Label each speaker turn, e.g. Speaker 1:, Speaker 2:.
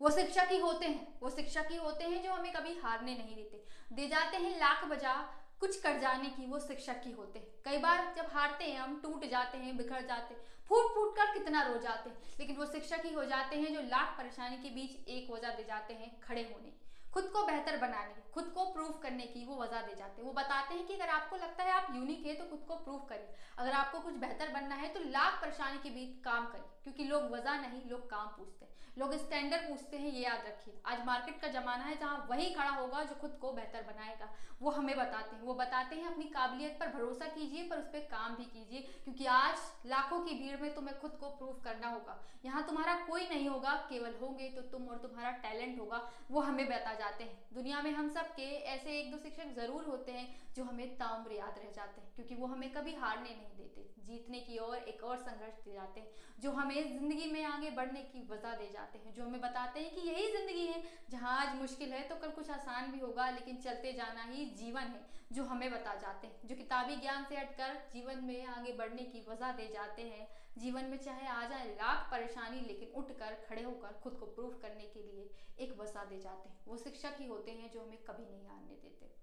Speaker 1: वो शिक्षक ही होते हैं, वो शिक्षक ही होते हैं जो हमें कभी हारने नहीं देते। दे जाते हैं लाख बजा कुछ कर जाने की, वो शिक्षक ही होते हैं। कई बार जब हारते हैं, हम टूट जाते हैं, बिखर जाते हैं, फूट फूट कर कितना रो जाते हैं, लेकिन वो शिक्षक ही हो जाते हैं जो लाख परेशानी के बीच एक वजह दे जाते हैं खड़े होने। खुद को बेहतर बनाने की, खुद को प्रूफ करने की वो वजह दे जाते हैं। वो बताते हैं कि अगर आपको लगता है आप यूनिक है तो खुद को प्रूफ करिए। अगर आपको कुछ बेहतर बनना है तो लाख परेशानी के बीच काम करिए, क्योंकि लोग वजह नहीं, लोग काम पूछते हैं। लोग स्टैंडर्ड पूछते हैं, ये याद रखिए। आज मार्केट का जमाना है जहाँ वही खड़ा होगा जो खुद को बेहतर बनाएगा। वो हमें बताते हैं, वो बताते हैं, अपनी काबिलियत पर भरोसा कीजिए, पर उस पर काम भी कीजिए, क्योंकि आज लाखों की भीड़ में तुम्हें खुद को प्रूव करना होगा। यहाँ तुम्हारा कोई नहीं होगा, केवल होंगे तो तुम और तुम्हारा टैलेंट होगा, वो हमें बता जाते हैं। दुनिया में हम सब के ऐसे एक दो शिक्षक ज़रूर होते हैं जो हमें ताउम्र याद रह जाते हैं, क्योंकि वो हमें कभी हारने नहीं देते। जीतने की ओर एक और संघर्ष दे जाते हैं, जो हमें ज़िंदगी में आगे बढ़ने की वजह दे जाते हैं, जो हमें बताते हैं कि यही ज़िंदगी है, जहाँ आज मुश्किल है तो कल कुछ आसान भी होगा, लेकिन चलते जाना ही जीवन है, जो हमें बता जाते हैं। जो किताबी ज्ञान से हटकर जीवन में आगे बढ़ने की वजह दे जाते हैं, जीवन में चाहे आ जाए लाख परेशानी, लेकिन उठकर, खड़े होकर, खुद को प्रूफ करने के लिए एक वजह दे जाते हैं। वो शिक्षक ही होते हैं जो हमें कभी नहीं हारने देते।